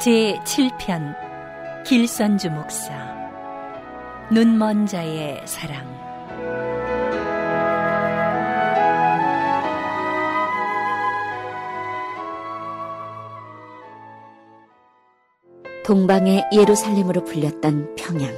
제 7편 길선주 목사 눈먼 자의 사랑 동방의 예루살렘으로 불렸던 평양.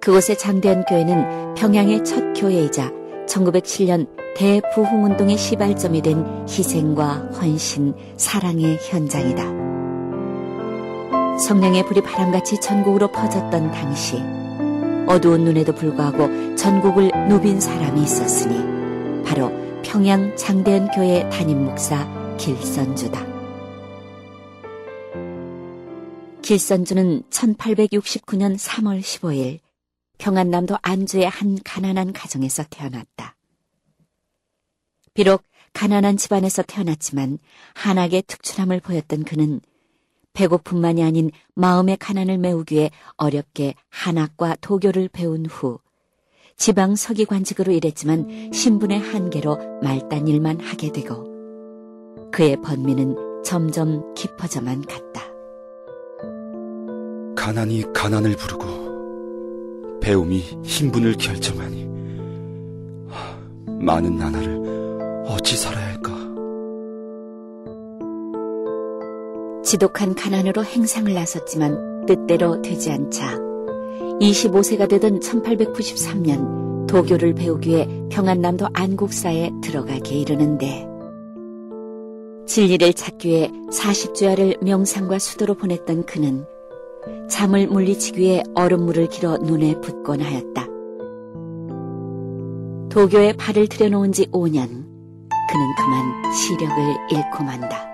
그곳의 장대한 교회는 평양의 첫 교회이자 1907년 대부흥운동의 시발점이 된 희생과 헌신, 사랑의 현장이다. 성령의 불이 바람같이 전국으로 퍼졌던 당시 어두운 눈에도 불구하고 전국을 누빈 사람이 있었으니 바로 평양 장대현 교회 담임 목사 길선주다. 길선주는 1869년 3월 15일 평안남도 안주의 한 가난한 가정에서 태어났다. 비록 가난한 집안에서 태어났지만 한학의 특출함을 보였던 그는 배고픔만이 아닌 마음의 가난을 메우기에 어렵게 한학과 도교를 배운 후 지방 서기관직으로 일했지만 신분의 한계로 말단 일만 하게 되고 그의 번민은 점점 깊어져만 갔다. 가난이 가난을 부르고 배움이 신분을 결정하니 많은 나날을 어찌 살아야 할까? 지독한 가난으로 행상을 나섰지만 뜻대로 되지 않자 25세가 되던 1893년 도교를 배우기 위해 평안남도 안국사에 들어가게 이르는데 진리를 찾기 위해 40주야를 명상과 수도로 보냈던 그는 잠을 물리치기 위해 얼음물을 길어 눈에 붓곤 하였다. 도교에 발을 들여놓은 지 5년, 그는 그만 시력을 잃고 만다.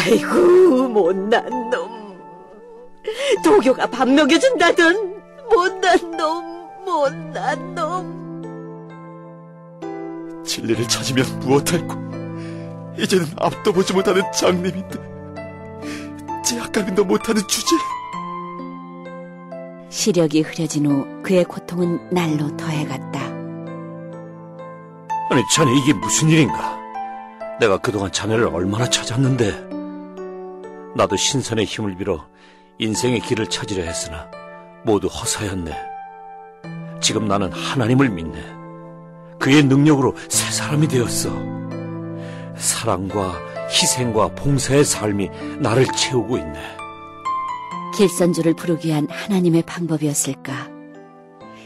아이고, 못난 놈. 도교가 밥 먹여준다던 못난 놈, 못난 놈. 진리를 찾으면 무엇할고, 이제는 앞도 보지 못하는 장님인데, 제약감인도 못하는 주제. 시력이 흐려진 후 그의 고통은 날로 더해갔다. 아니, 자네 이게 무슨 일인가? 내가 그동안 자네를 얼마나 찾았는데. 나도 신선의 힘을 빌어 인생의 길을 찾으려 했으나 모두 허사였네. 지금 나는 하나님을 믿네. 그의 능력으로 새 사람이 되었어. 사랑과 희생과 봉사의 삶이 나를 채우고 있네. 길선주를 부르기 위한 하나님의 방법이었을까?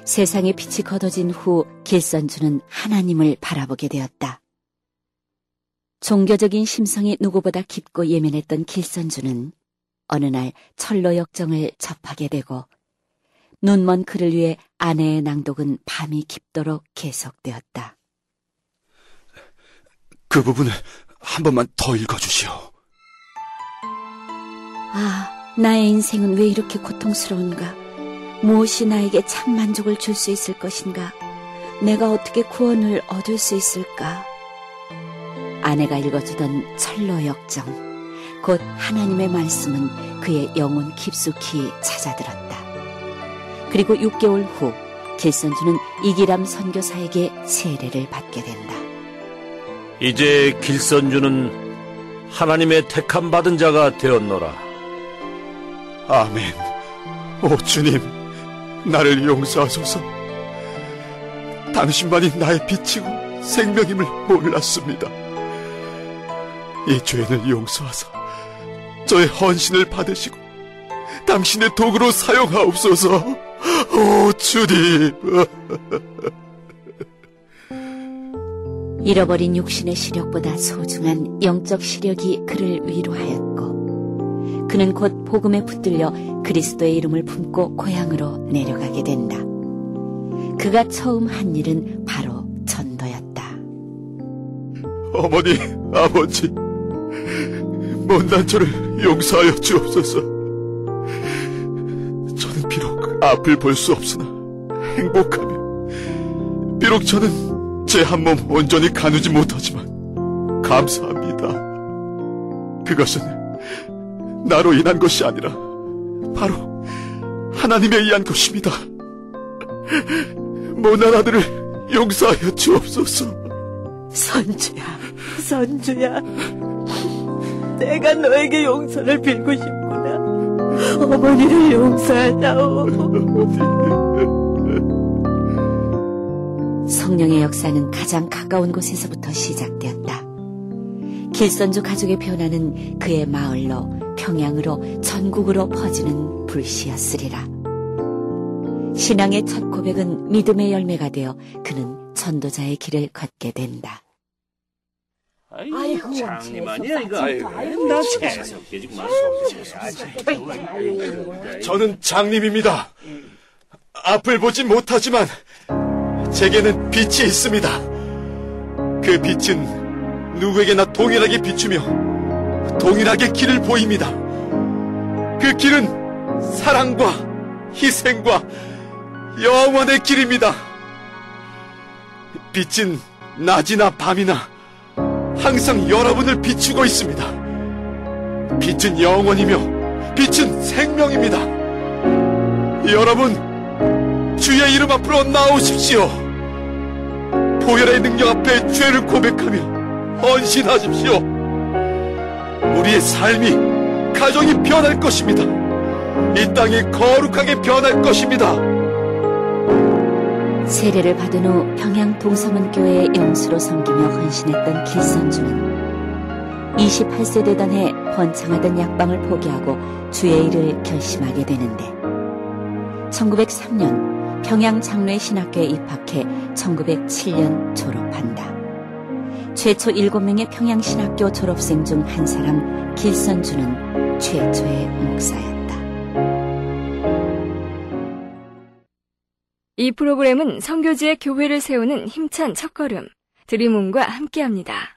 세상의 빛이 걷어진 후 길선주는 하나님을 바라보게 되었다. 종교적인 심성이 누구보다 깊고 예민했던 길선주는 어느 날 철로 역정을 접하게 되고 눈먼 그를 위해 아내의 낭독은 밤이 깊도록 계속되었다. 그 부분을 한 번만 더 읽어주시오. 아, 나의 인생은 왜 이렇게 고통스러운가? 무엇이 나에게 참 만족을 줄 수 있을 것인가? 내가 어떻게 구원을 얻을 수 있을까? 아내가 읽어주던 철로 역정. 곧 하나님의 말씀은 그의 영혼 깊숙이 찾아들었다. 그리고 6개월 후 길선주는 이기람 선교사에게 세례를 받게 된다. 이제 길선주는 하나님의 택함 받은 자가 되었노라. 아멘. 오 주님, 나를 용서하소서. 당신만이 나의 빛이고 생명임을 몰랐습니다. 이 죄를 용서하사 저의 헌신을 받으시고 당신의 도구로 사용하옵소서. 오 주님. 잃어버린 육신의 시력보다 소중한 영적 시력이 그를 위로하였고 그는 곧 복음에 붙들려 그리스도의 이름을 품고 고향으로 내려가게 된다. 그가 처음 한 일은 바로 전도였다. 어머니, 아버지, 못난 저를 용서하여 주옵소서. 저는 비록 앞을 볼 수 없으나 행복하며, 비록 저는 제 한 몸 온전히 가누지 못하지만 감사합니다. 그것은 나로 인한 것이 아니라 바로 하나님에 의한 것입니다. 못난 아들을 용서하여 주옵소서. 선주야, 선주야. 내가 너에게 용서를 빌고 싶구나. 어머니를 용서하다오. 성령의 역사는 가장 가까운 곳에서부터 시작되었다. 길선주 가족의 변화는 그의 마을로 평양으로 전국으로 퍼지는 불씨였으리라. 신앙의 첫 고백은 믿음의 열매가 되어 그는 전도자의 길을 걷게 된다. 아이고, 장님 아니야 이거. 아이고, 나 재수없게 지금 저는 장님입니다. 앞을 보지 못하지만 제게는 빛이 있습니다. 그 빛은 누구에게나 동일하게 비추며 동일하게 길을 보입니다. 그 길은 사랑과 희생과 영원의 길입니다. 빛은 낮이나 밤이나 항상 여러분을 비추고 있습니다. 빛은 영원이며 빛은 생명입니다. 여러분, 주의 이름 앞으로 나오십시오. 보혈의 능력 앞에 죄를 고백하며 헌신하십시오. 우리의 삶이, 가정이 변할 것입니다. 이 땅이 거룩하게 변할 것입니다. 세례를 받은 후 평양 동서문교회의 영수로 섬기며 헌신했던 길선주는 28세 되던 해 번창하던 약방을 포기하고 주의 일을 결심하게 되는데 1903년 평양 장로의 신학교에 입학해 1907년 졸업한다. 최초 7명의 평양 신학교 졸업생 중 한 사람 길선주는 최초의 목사였다. 이 프로그램은 성교지의 교회를 세우는 힘찬 첫걸음, 드림온과 함께합니다.